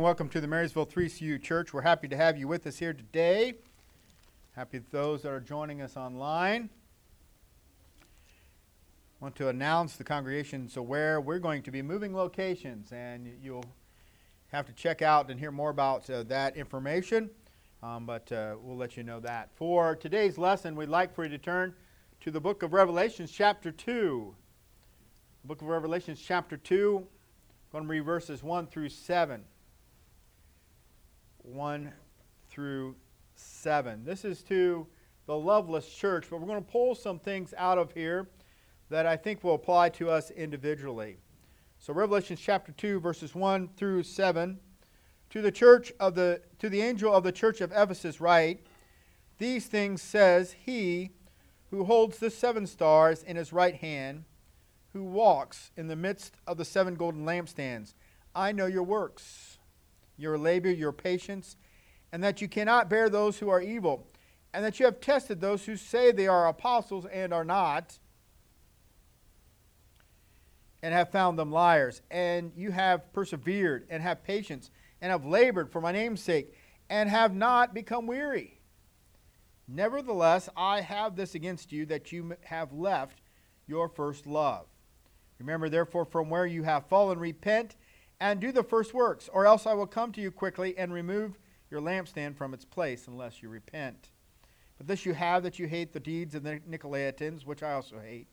Welcome to the Marysville 3CU Church. We're happy to have you with us here today. Happy those that are joining us online. I Want to announce the congregation's aware we're going to be moving locations, and you'll have to check out and hear more about uh, that information. Um, but uh, we'll let you know that. For today's lesson, we'd like for you to turn to the book of Revelations, chapter 2. The book of Revelations, chapter 2. I'm going to read verses 1 through 7. 1 through 7. This is to the Loveless Church, but we're going to pull some things out of here that I think will apply to us individually. So Revelation chapter 2 verses 1 through 7 to the church of the to the angel of the church of Ephesus write these things says he who holds the seven stars in his right hand who walks in the midst of the seven golden lampstands I know your works your labor, your patience, and that you cannot bear those who are evil, and that you have tested those who say they are apostles and are not, and have found them liars. And you have persevered, and have patience, and have labored for my name's sake, and have not become weary. Nevertheless, I have this against you that you have left your first love. Remember, therefore, from where you have fallen, repent and do the first works, or else I will come to you quickly and remove your lampstand from its place unless you repent. But this you have that you hate the deeds of the Nicolaitans, which I also hate.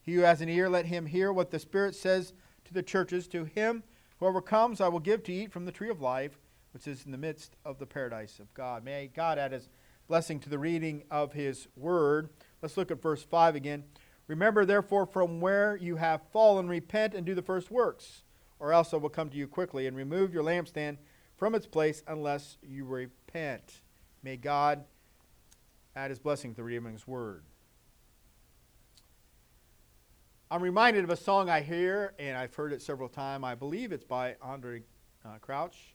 He who has an ear, let him hear what the Spirit says to the churches. To him, whoever comes, I will give to eat from the tree of life, which is in the midst of the paradise of God. May God add his blessing to the reading of his word. Let's look at verse 5 again. Remember, therefore, from where you have fallen, repent and do the first works or else I will come to you quickly and remove your lampstand from its place unless you repent. May God add his blessing to the his word. I'm reminded of a song I hear, and I've heard it several times. I believe it's by Andraé uh, Crouch.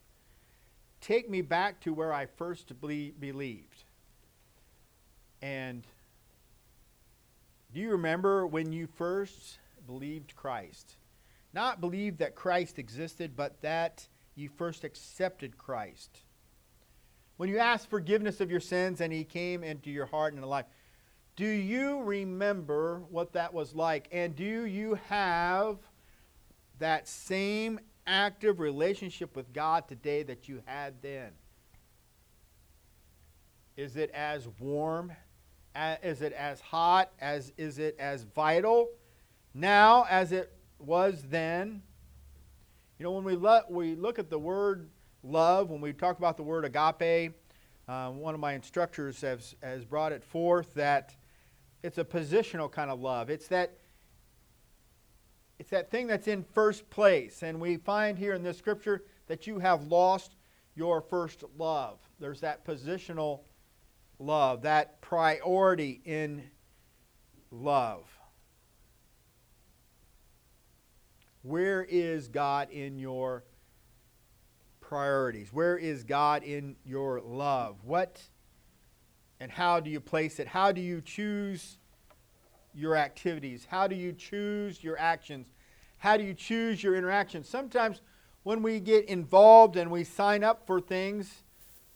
Take me back to where I first believed. And do you remember when you first believed Christ? Not believe that Christ existed, but that you first accepted Christ. When you asked forgiveness of your sins and he came into your heart and life, do you remember what that was like? And do you have that same active relationship with God today that you had then? Is it as warm? Is it as hot? As is it as vital now as it was then. You know, when we, lo- we look at the word love, when we talk about the word agape, uh, one of my instructors has, has brought it forth that it's a positional kind of love. It's that it's that thing that's in first place. And we find here in this scripture that you have lost your first love. There's that positional love, that priority in love. Where is God in your priorities? Where is God in your love? What and how do you place it? How do you choose your activities? How do you choose your actions? How do you choose your interactions? Sometimes when we get involved and we sign up for things,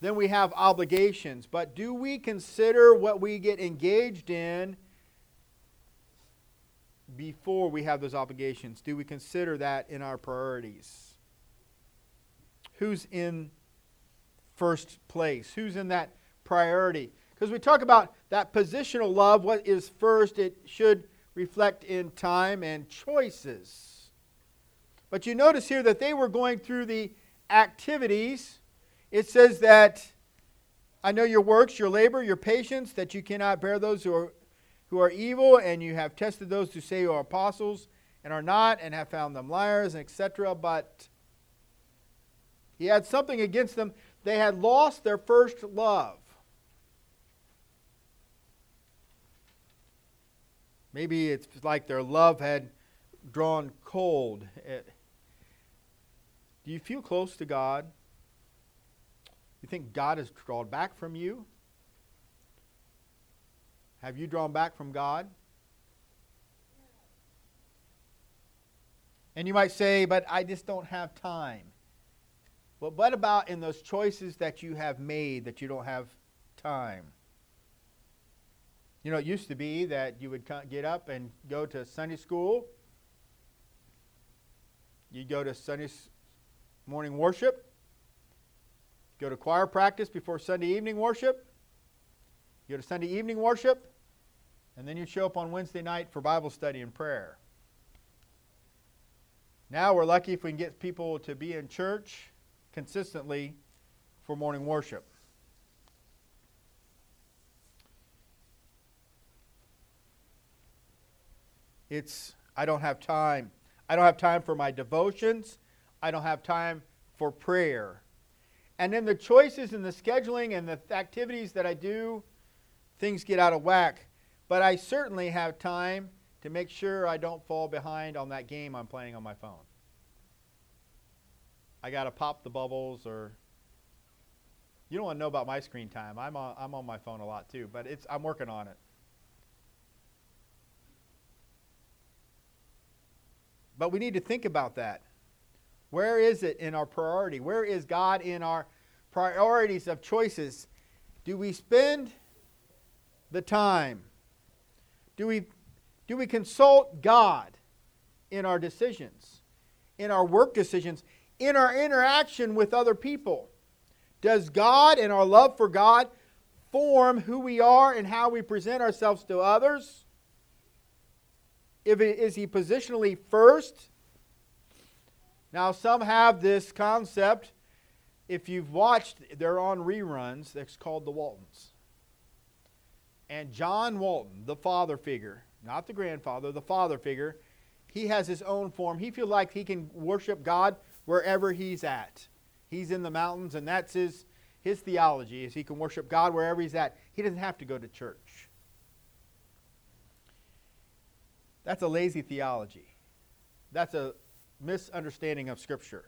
then we have obligations. But do we consider what we get engaged in before we have those obligations? Do we consider that in our priorities? Who's in first place? Who's in that priority? Because we talk about that positional love, what is first, it should reflect in time and choices. But you notice here that they were going through the activities. It says that I know your works, your labor, your patience, that you cannot bear those who are who are evil, and you have tested those who say you are apostles and are not, and have found them liars, etc. But he had something against them. They had lost their first love. Maybe it's like their love had drawn cold. Eh, do you feel close to God? You think God has drawn back from you? Have you drawn back from God? And you might say, but I just don't have time. Well, what about in those choices that you have made that you don't have time? You know, it used to be that you would get up and go to Sunday school. You'd go to Sunday morning worship, go to choir practice before Sunday evening worship, you go to Sunday evening worship, and then you show up on Wednesday night for Bible study and prayer. Now we're lucky if we can get people to be in church consistently for morning worship. It's, I don't have time. I don't have time for my devotions. I don't have time for prayer. And then the choices and the scheduling and the activities that I do, things get out of whack. But I certainly have time to make sure I don't fall behind on that game I'm playing on my phone. I got to pop the bubbles or you don't want to know about my screen time. I'm on, I'm on my phone a lot too, but it's I'm working on it. But we need to think about that. Where is it in our priority? Where is God in our priorities of choices? Do we spend the time? Do we, do we consult God in our decisions, in our work decisions, in our interaction with other people? Does God and our love for God form who we are and how we present ourselves to others? If it, is he positionally first? Now, some have this concept. If you've watched, they're on reruns. That's called The Waltons. And John Walton, the father figure, not the grandfather, the father figure, he has his own form. He feels like he can worship God wherever he's at. He's in the mountains, and that's his, his theology, is he can worship God wherever he's at. He doesn't have to go to church. That's a lazy theology. That's a misunderstanding of Scripture.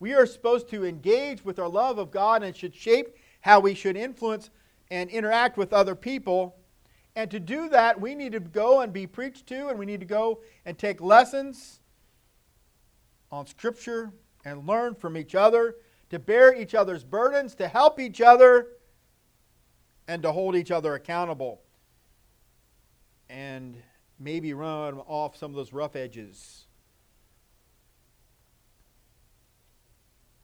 We are supposed to engage with our love of God and should shape how we should influence and interact with other people. And to do that, we need to go and be preached to, and we need to go and take lessons on Scripture and learn from each other, to bear each other's burdens, to help each other, and to hold each other accountable. And maybe run off some of those rough edges.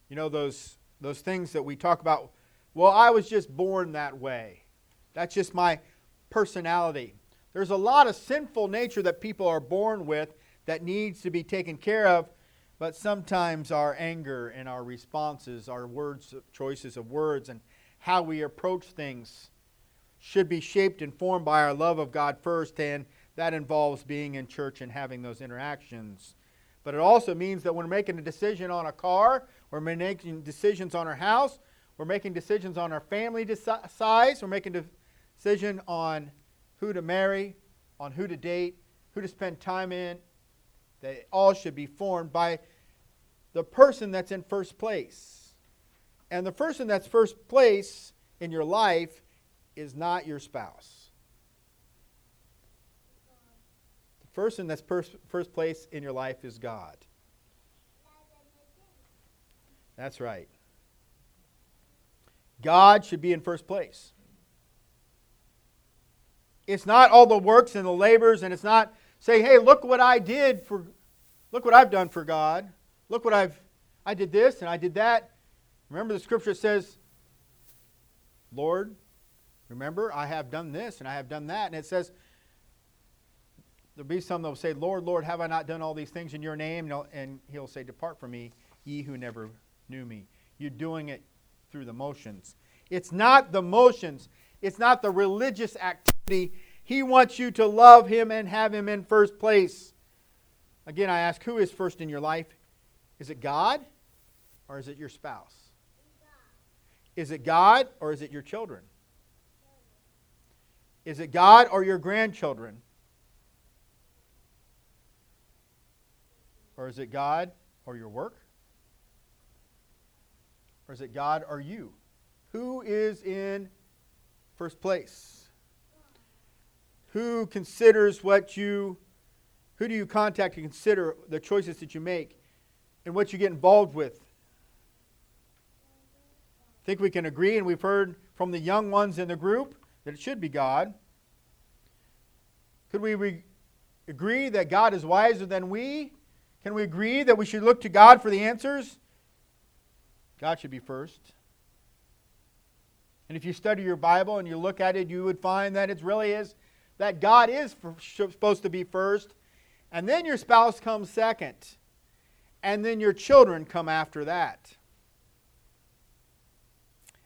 You know, those, those things that we talk about. Well, I was just born that way. That's just my personality. There's a lot of sinful nature that people are born with that needs to be taken care of, but sometimes our anger and our responses, our words, choices of words, and how we approach things should be shaped and formed by our love of God first and that involves being in church and having those interactions. But it also means that when we're making a decision on a car, we're making decisions on our house, we're making decisions on our family size, we're making a decision on who to marry, on who to date, who to spend time in. They all should be formed by the person that's in first place. And the person that's first place in your life is not your spouse. The person that's first, first place in your life is God. That's right. God should be in first place. It's not all the works and the labors, and it's not say, hey, look what I did for, look what I've done for God. Look what I've, I did this and I did that. Remember the scripture says, Lord, remember, I have done this and I have done that. And it says, there'll be some that will say, Lord, Lord, have I not done all these things in your name? And he'll say, Depart from me, ye who never knew me. You're doing it through the motions. It's not the motions, it's not the religious activity. He wants you to love him and have him in first place. Again, I ask, who is first in your life? Is it God or is it your spouse? Is it God or is it your children? Is it God or your grandchildren? Or is it God or your work? Or is it God or you? Who is in first place? Who considers what you, who do you contact to consider the choices that you make and what you get involved with? I think we can agree, and we've heard from the young ones in the group that it should be God. Could we re- agree that God is wiser than we? Can we agree that we should look to God for the answers? God should be first. And if you study your Bible and you look at it, you would find that it really is that God is supposed to be first, and then your spouse comes second, and then your children come after that.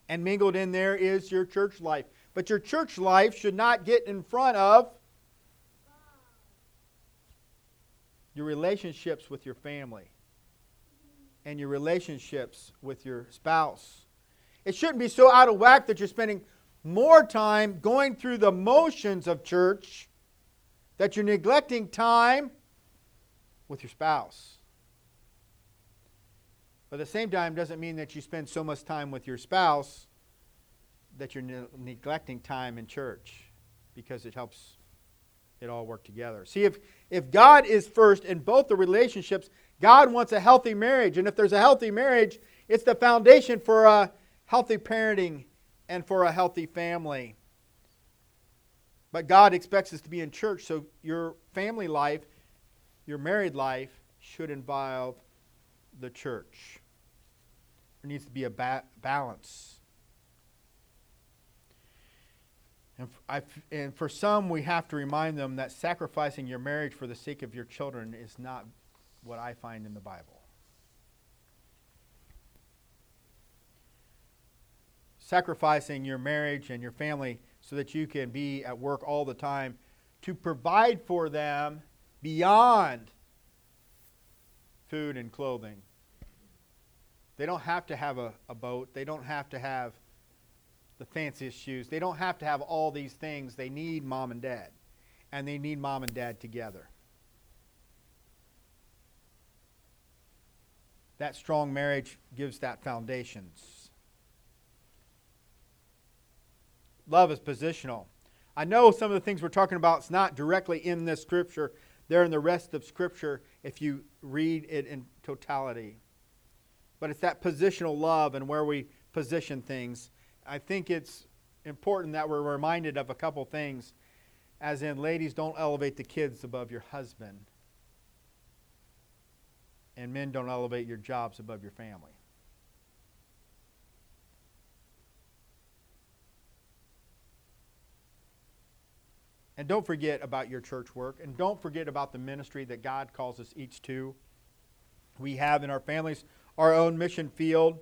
And mingled in there is your church life. But your church life should not get in front of your relationships with your family and your relationships with your spouse. It shouldn't be so out of whack that you're spending more time going through the motions of church that you're neglecting time with your spouse. But at the same time, doesn't mean that you spend so much time with your spouse that you're ne- neglecting time in church because it helps it all work together. See, if, if God is first in both the relationships, God wants a healthy marriage. And if there's a healthy marriage, it's the foundation for a healthy parenting and for a healthy family. But God expects us to be in church, so your family life, your married life, should involve the church. There needs to be a ba- balance. And, I, and for some, we have to remind them that sacrificing your marriage for the sake of your children is not what I find in the Bible. Sacrificing your marriage and your family so that you can be at work all the time to provide for them beyond food and clothing. They don't have to have a, a boat. They don't have to have the fanciest shoes. They don't have to have all these things. They need mom and dad. And they need mom and dad together. That strong marriage gives that foundations. Love is positional. I know some of the things we're talking about is not directly in this scripture. They're in the rest of scripture if you read it in totality. But it's that positional love and where we position things I think it's important that we're reminded of a couple things, as in, ladies, don't elevate the kids above your husband, and men don't elevate your jobs above your family. And don't forget about your church work, and don't forget about the ministry that God calls us each to. We have in our families our own mission field.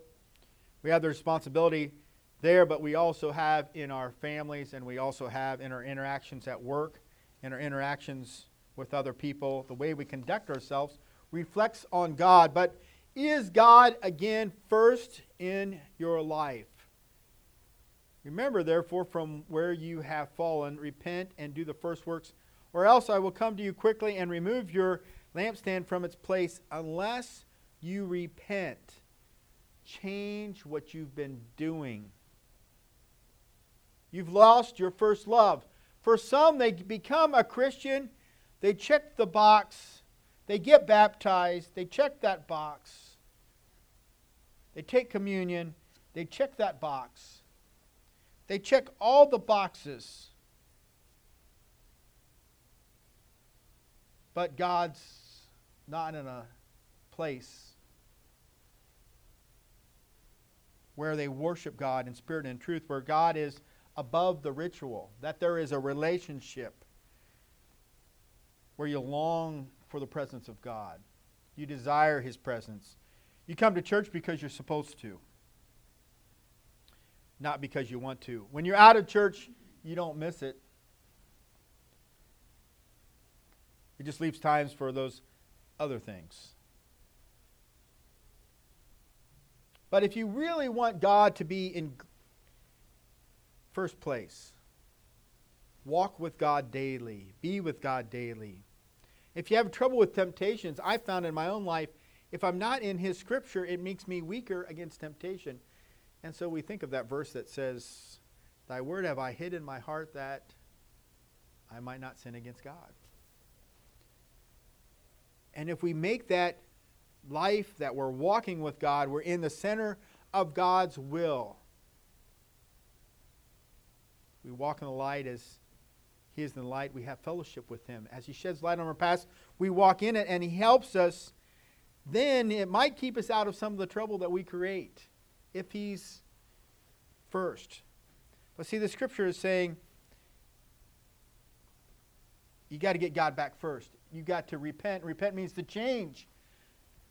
We have the responsibility there, but we also have in our families and we also have in our interactions at work, in our interactions with other people, the way we conduct ourselves reflects on God. But is God, again, first in your life? Remember, therefore, from where you have fallen, repent and do the first works, or else I will come to you quickly and remove your lampstand from its place unless you repent. Change what you've been doing. You've lost your first love. For some, they become a Christian, they check the box, they get baptized, they check that box, they take communion, they check that box, they check all the boxes. But God's not in a place where they worship God in spirit and in truth, where God is above the ritual, that there is a relationship where you long for the presence of God. You desire His presence. You come to church because you're supposed to, not because you want to. When you're out of church, you don't miss it. It just leaves times for those other things. But if you really want God to be in First place, walk with God daily, be with God daily. If you have trouble with temptations, I found in my own life, if I'm not in His Scripture, it makes me weaker against temptation. And so we think of that verse that says, Thy word have I hid in my heart that I might not sin against God. And if we make that life that we're walking with God, we're in the center of God's will We walk in the light as He is the light. We have fellowship with Him. As He sheds light on our past, we walk in it and He helps us. Then it might keep us out of some of the trouble that we create if He's first. But see, the scripture is saying you got to get God back first. You got to repent. Repent means to change.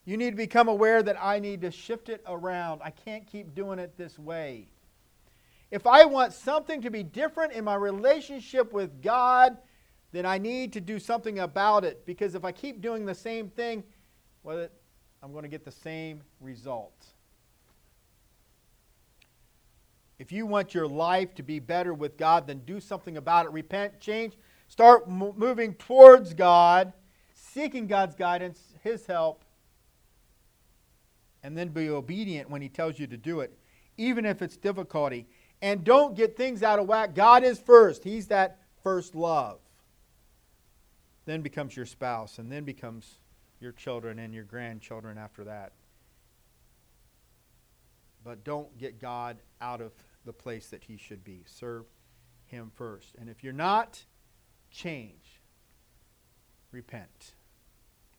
You need to become aware that I need to shift it around. I can't keep doing it this way. If I want something to be different in my relationship with God, then I need to do something about it. Because if I keep doing the same thing, well, I'm going to get the same result. If you want your life to be better with God, then do something about it. Repent, change, start m- moving towards God, seeking God's guidance, His help, and then be obedient when He tells you to do it, even if it's difficulty. And don't get things out of whack. God is first, He's that first love. Then becomes your spouse, and then becomes your children and your grandchildren after that. But don't get God out of the place that He should be. Serve Him first. And if you're not, change. Repent.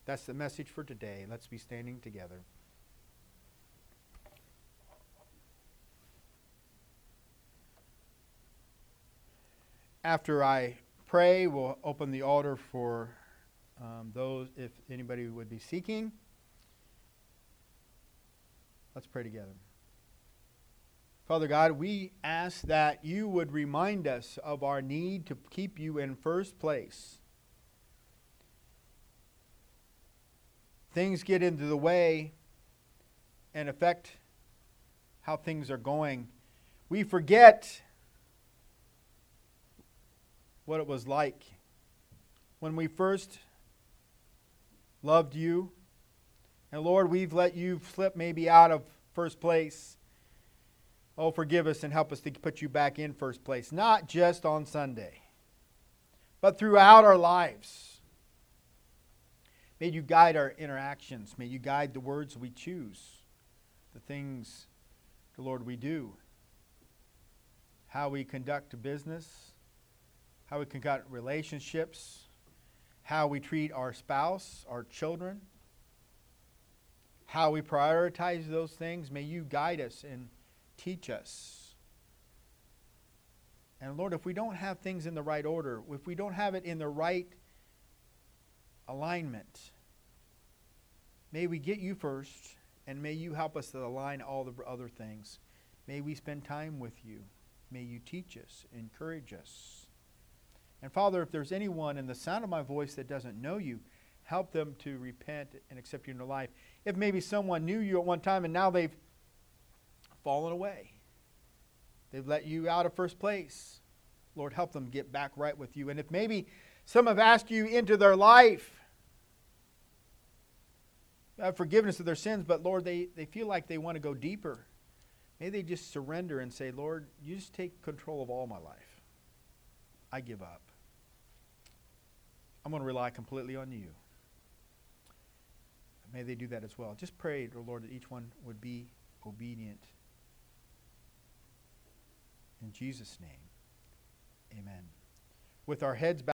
That's the message for today. Let's be standing together. After I pray, we'll open the altar for um, those, if anybody would be seeking. Let's pray together. Father God, we ask that you would remind us of our need to keep you in first place. Things get into the way and affect how things are going. We forget what it was like when we first loved you. And Lord, we've let you slip maybe out of first place. Oh, forgive us and help us to put you back in first place, not just on Sunday, but throughout our lives. May you guide our interactions. May you guide the words we choose, the things, the Lord, we do, how we conduct business, how we conduct relationships, how we treat our spouse, our children, how we prioritize those things. May you guide us and teach us. And Lord, if we don't have things in the right order, if we don't have it in the right alignment, may we get you first, and may you help us to align all the other things. May we spend time with you. May you teach us, encourage us. And Father, if there's anyone in the sound of my voice that doesn't know you, help them to repent and accept you in their life. If maybe someone knew you at one time and now they've fallen away, they've let you out of first place, Lord, help them get back right with you. And if maybe some have asked you into their life, have forgiveness of their sins, but Lord, they, they feel like they want to go deeper. May they just surrender and say, Lord, you just take control of all my life. I give up. I'm going to rely completely on you. May they do that as well. Just pray, Lord, that each one would be obedient. In Jesus' name, amen. With our heads